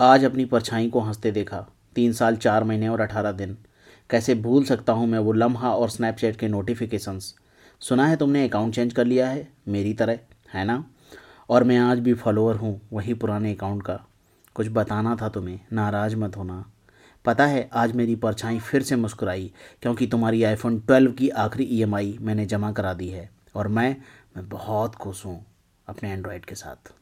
आज अपनी परछाई को हँसते देखा। तीन साल, चार महीने और अठारह दिन। कैसे भूल सकता हूँ मैं वो लम्हा और स्नैपचैट के नोटिफिकेशंस सुना है तुमने अकाउंट चेंज कर लिया है? मेरी तरह, है ना? और मैं आज भी फॉलोअर हूँ वही पुराने अकाउंट का। कुछ बताना था तुम्हें, नाराज़ मत होना। पता है, आज मेरी परछाई फिर से मुस्कुराई, क्योंकि तुम्हारी आईफोन 12 की आखिरी ईएमआई मैंने जमा करा दी है। और मैं मैं बहुत खुश हूँ अपने एंड्रॉयड के साथ।